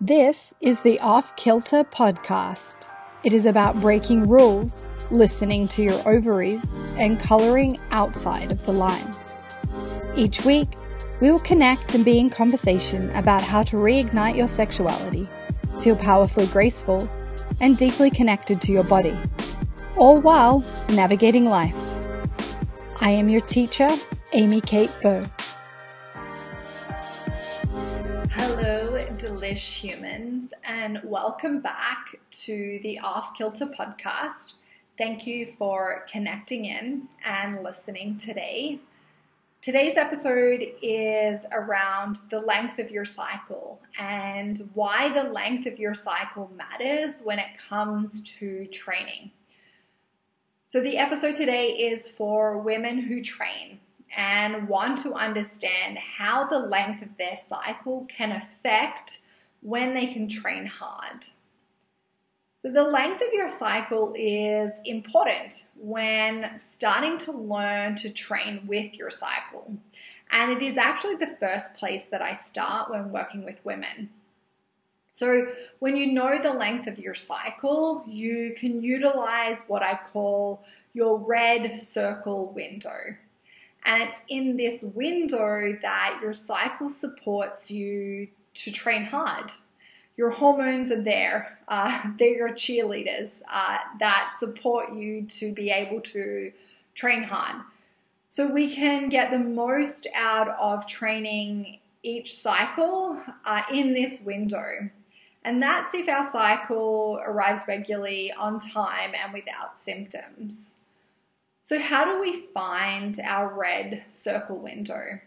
This is the Off Kilter podcast. It is about breaking rules, listening to your ovaries, and coloring outside of the lines. Each week, we will connect and be in conversation about how to reignite your sexuality, feel powerfully graceful, and deeply connected to your body, all while navigating life. I am your teacher, Amy Kate Bow. Hello, delish humans, and welcome back to the Off Kilter podcast. Thank you for connecting in and listening today. Today's episode is around the length of your cycle and why the length of your cycle matters when it comes to training. So, the episode today is for women who train and want to understand how the length of their cycle can affect when they can train hard. So, the length of your cycle is important when starting to learn to train with your cycle. And it is actually the first place that I start when working with women. So, when you know the length of your cycle, you can utilize what I call your red circle window. And it's in this window that your cycle supports you to train hard your hormones are there. Uh, they're your cheerleaders uh, that support you to be able to train hard. So we can get the most out of training each cycle uh, in this window. And that's if our cycle arrives regularly on time and without symptoms. So, how do we find our red circle window?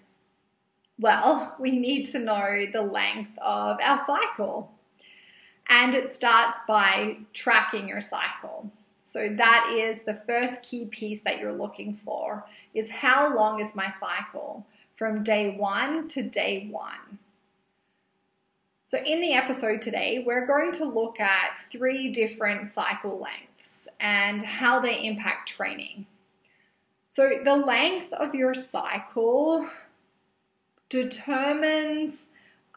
Well, we need to know the length of our cycle. And it starts by tracking your cycle. So that is the first key piece that you're looking for is how long is my cycle from day 1 to day 1. So in the episode today, we're going to look at three different cycle lengths and how they impact training. So the length of your cycle determines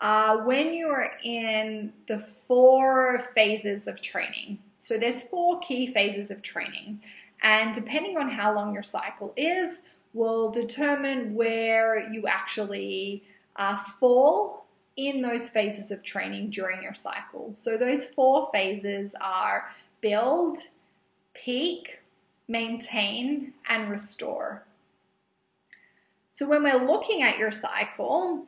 uh, when you are in the four phases of training, so there's four key phases of training, and depending on how long your cycle is, will determine where you actually uh, fall in those phases of training during your cycle. So those four phases are build, peak, maintain, and restore. So when we're looking at your cycle,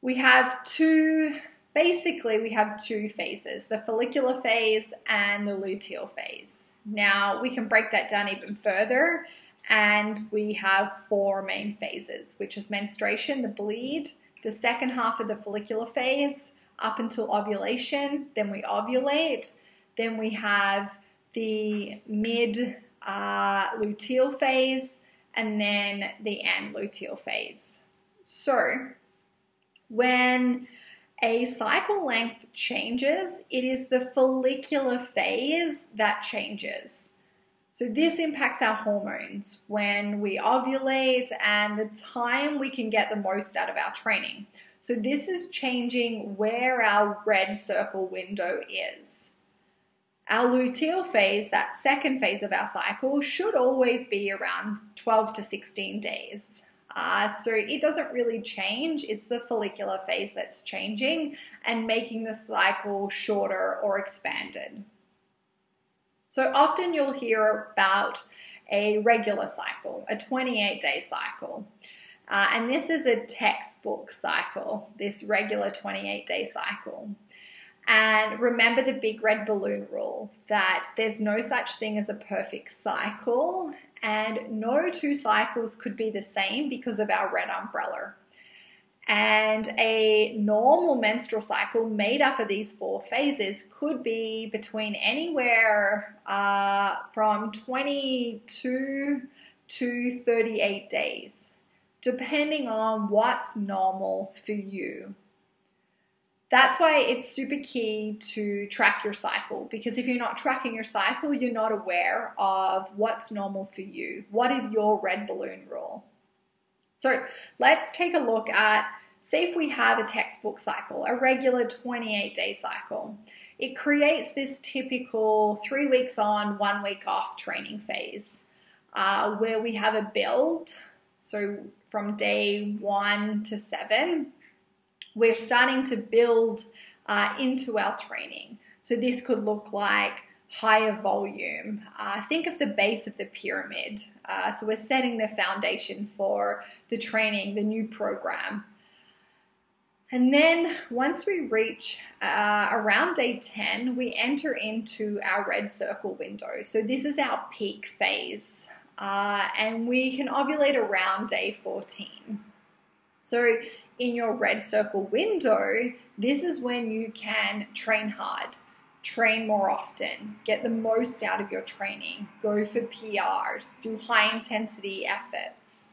we have two, basically, we have two phases the follicular phase and the luteal phase. Now, we can break that down even further, and we have four main phases, which is menstruation, the bleed, the second half of the follicular phase, up until ovulation, then we ovulate, then we have the mid uh, luteal phase, and then the end luteal phase. So, when a cycle length changes, it is the follicular phase that changes. So, this impacts our hormones when we ovulate and the time we can get the most out of our training. So, this is changing where our red circle window is. Our luteal phase, that second phase of our cycle, should always be around 12 to 16 days. Uh, so it doesn't really change. It's the follicular phase that's changing and making the cycle shorter or expanded. So often you'll hear about a regular cycle, a 28 day cycle. Uh, and this is a textbook cycle, this regular 28 day cycle. And remember the big red balloon rule that there's no such thing as a perfect cycle, and no two cycles could be the same because of our red umbrella. And a normal menstrual cycle made up of these four phases could be between anywhere uh, from 22 to 38 days, depending on what's normal for you that's why it's super key to track your cycle because if you're not tracking your cycle, you're not aware of what's normal for you. What is your red balloon rule? So let's take a look at say if we have a textbook cycle, a regular 28 day cycle, it creates this typical three weeks on, one week off training phase uh, where we have a build. So from day one to seven, we're starting to build uh, into our training. So this could look like higher volume. Uh, think of the base of the pyramid. Uh, so we're setting the foundation for the training, the new program. And then once we reach uh, around day 10, we enter into our red circle window. So this is our peak phase. Uh, and we can ovulate around day 14. So in your red circle window, this is when you can train hard, train more often, get the most out of your training, go for PRs, do high intensity efforts.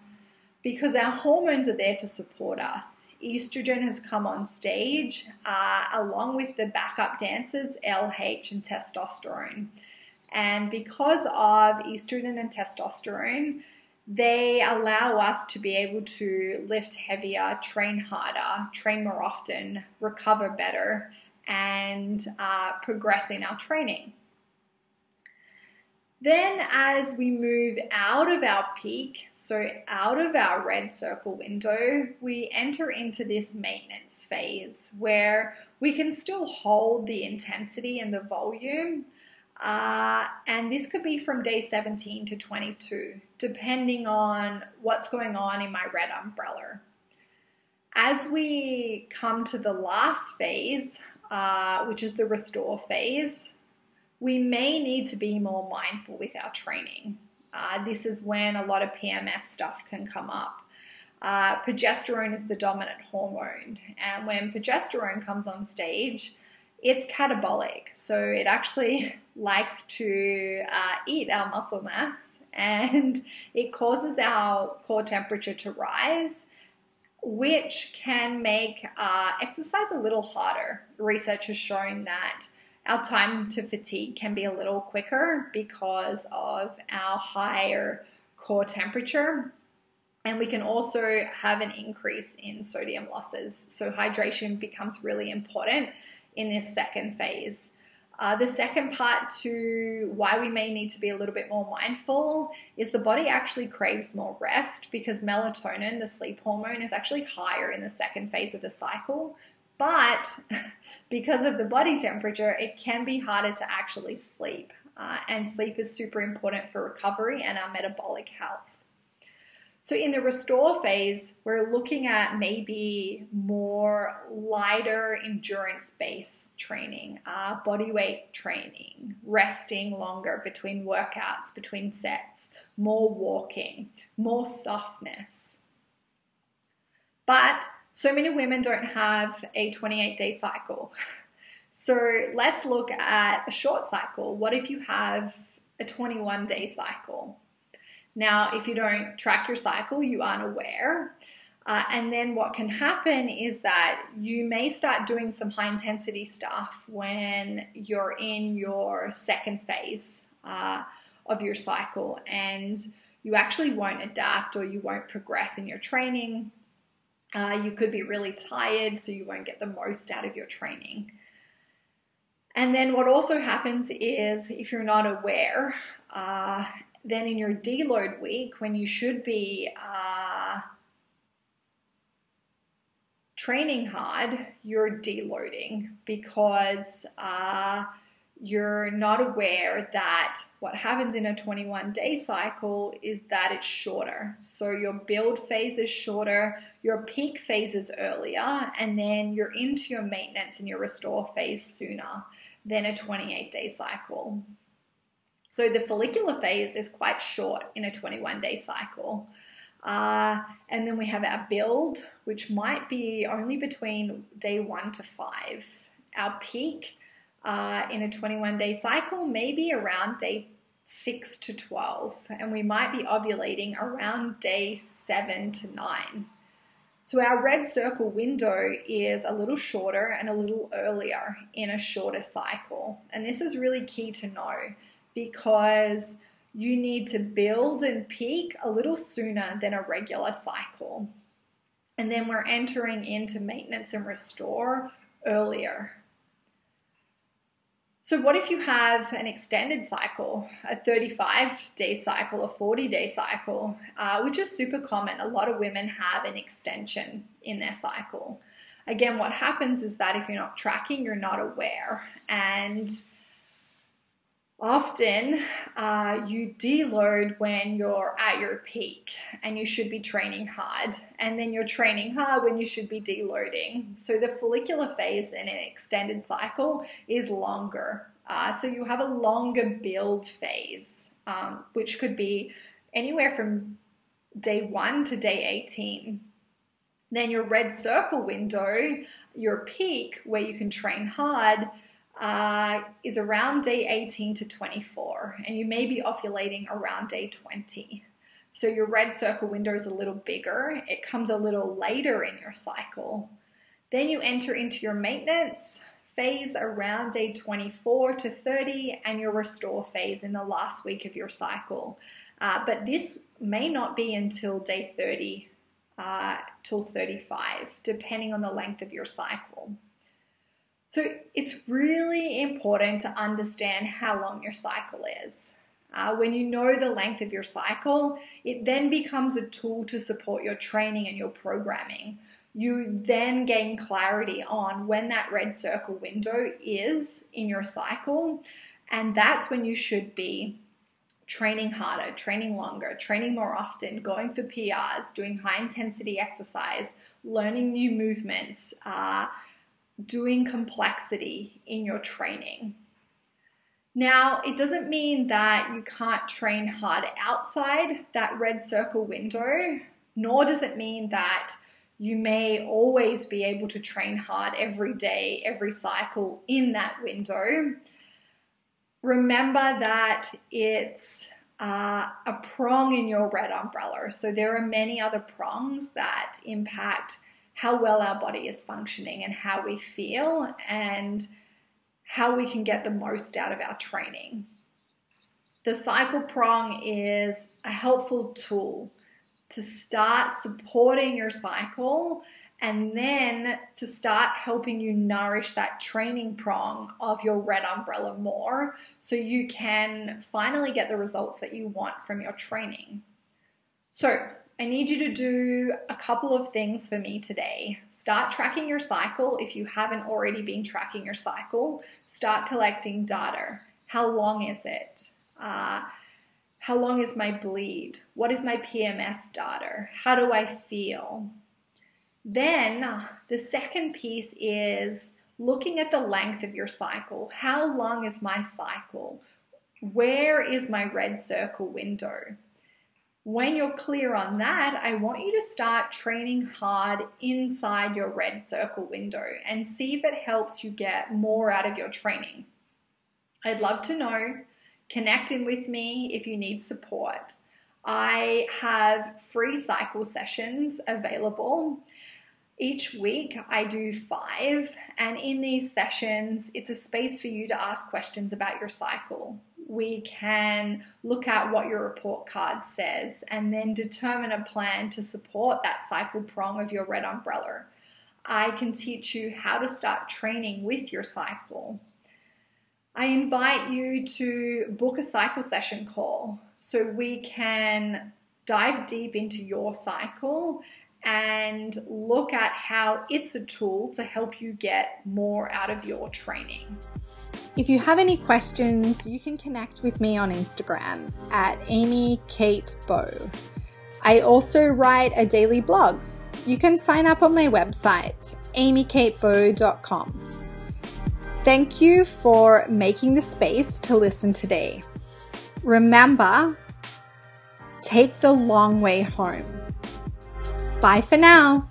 Because our hormones are there to support us estrogen has come on stage uh, along with the backup dancers, LH and testosterone. And because of estrogen and testosterone, they allow us to be able to lift heavier, train harder, train more often, recover better, and uh, progress in our training. Then, as we move out of our peak, so out of our red circle window, we enter into this maintenance phase where we can still hold the intensity and the volume. Uh, and this could be from day 17 to 22, depending on what's going on in my red umbrella. As we come to the last phase, uh, which is the restore phase, we may need to be more mindful with our training. Uh, this is when a lot of PMS stuff can come up. Uh, progesterone is the dominant hormone, and when progesterone comes on stage, it's catabolic. So it actually likes to uh, eat our muscle mass and it causes our core temperature to rise, which can make uh, exercise a little harder. Research has shown that our time to fatigue can be a little quicker because of our higher core temperature. And we can also have an increase in sodium losses. So, hydration becomes really important in this second phase. Uh, the second part to why we may need to be a little bit more mindful is the body actually craves more rest because melatonin, the sleep hormone, is actually higher in the second phase of the cycle. But because of the body temperature, it can be harder to actually sleep. Uh, and sleep is super important for recovery and our metabolic health. So, in the restore phase, we're looking at maybe more lighter endurance based training, uh, body weight training, resting longer between workouts, between sets, more walking, more softness. But so many women don't have a 28 day cycle. So let's look at a short cycle. What if you have a 21 day cycle? Now, if you don't track your cycle, you aren't aware. Uh, and then what can happen is that you may start doing some high intensity stuff when you're in your second phase uh, of your cycle and you actually won't adapt or you won't progress in your training uh, you could be really tired, so you won't get the most out of your training. And then what also happens is if you're not aware, uh, then in your deload week, when you should be uh, training hard, you're deloading because uh, you're not aware that what happens in a 21 day cycle is that it's shorter. So your build phase is shorter, your peak phase is earlier, and then you're into your maintenance and your restore phase sooner than a 28 day cycle. So the follicular phase is quite short in a 21 day cycle. Uh, and then we have our build, which might be only between day one to five. Our peak uh, in a 21 day cycle, maybe around day 6 to 12, and we might be ovulating around day 7 to 9. So our red circle window is a little shorter and a little earlier in a shorter cycle. And this is really key to know because you need to build and peak a little sooner than a regular cycle. And then we're entering into maintenance and restore earlier. So, what if you have an extended cycle, a 35 day cycle, a 40 day cycle, uh, which is super common? A lot of women have an extension in their cycle. Again, what happens is that if you're not tracking, you're not aware. And often uh, you deload when you're at your peak and you should be training hard and then you're training hard when you should be deloading. So the follicular phase in an extended cycle is longer. Uh, so you have a longer build phase um, which could be anywhere from day 1 to day 18 then your red circle window your peak where you can train hard uh, is around day 18 to 24, and you may be ovulating around day 20. So your red circle window is a little bigger. It comes a little later in your cycle. Then you enter into your maintenance phase around day 24 to 30 and your restore phase in the last week of your cycle. Uh, but this may not be until day 30 uh, till 35, depending on the length of your cycle. So it's really important to understand how long your cycle is. Uh, when you know the length of your cycle, it then becomes a tool to support your training and your programming. You then gain clarity on when that red circle window is in your cycle, and that's when you should be training harder, training longer, training more often, going for PRs, doing high intensity exercise, learning new movements. Uh, doing complexity in your training. Now, it doesn't mean that you can't train hard outside that red circle window, nor does it mean that you may always be able to train hard every day, every cycle in that window. Remember that it's uh, a prong in your red umbrella. So there are many other prongs that impact how well our body is functioning and how we feel and how we can get the most out of our training. The cycle prong is a helpful tool to start supporting your cycle and then to start helping you nourish that training prong of your red umbrella more so you can finally get the results that you want from your training. So, I need you to do a couple of things for me today. Start tracking your cycle if you haven't already been tracking your cycle. Start collecting data. How long is it? Uh, how long is my bleed? What is my PMS data? How do I feel? Then the second piece is looking at the length of your cycle. How long is my cycle? Where is my red circle window? When you're clear on that, I want you to start training hard inside your red circle window and see if it helps you get more out of your training. I'd love to know. Connect in with me if you need support. I have free cycle sessions available. Each week I do five, and in these sessions, it's a space for you to ask questions about your cycle we can look at what your report card says and then determine a plan to support that cycle prong of your red umbrella. I can teach you how to start training with your cycle. I invite you to book a cycle session call so we can dive deep into your cycle and look at how it's a tool to help you get more out of your training. If you have any questions, you can connect with me on Instagram at Amy Kate Bow. I also write a daily blog. You can sign up on my website, amykatebow.com. Thank you for making the space to listen today. Remember, take the long way home. Bye for now.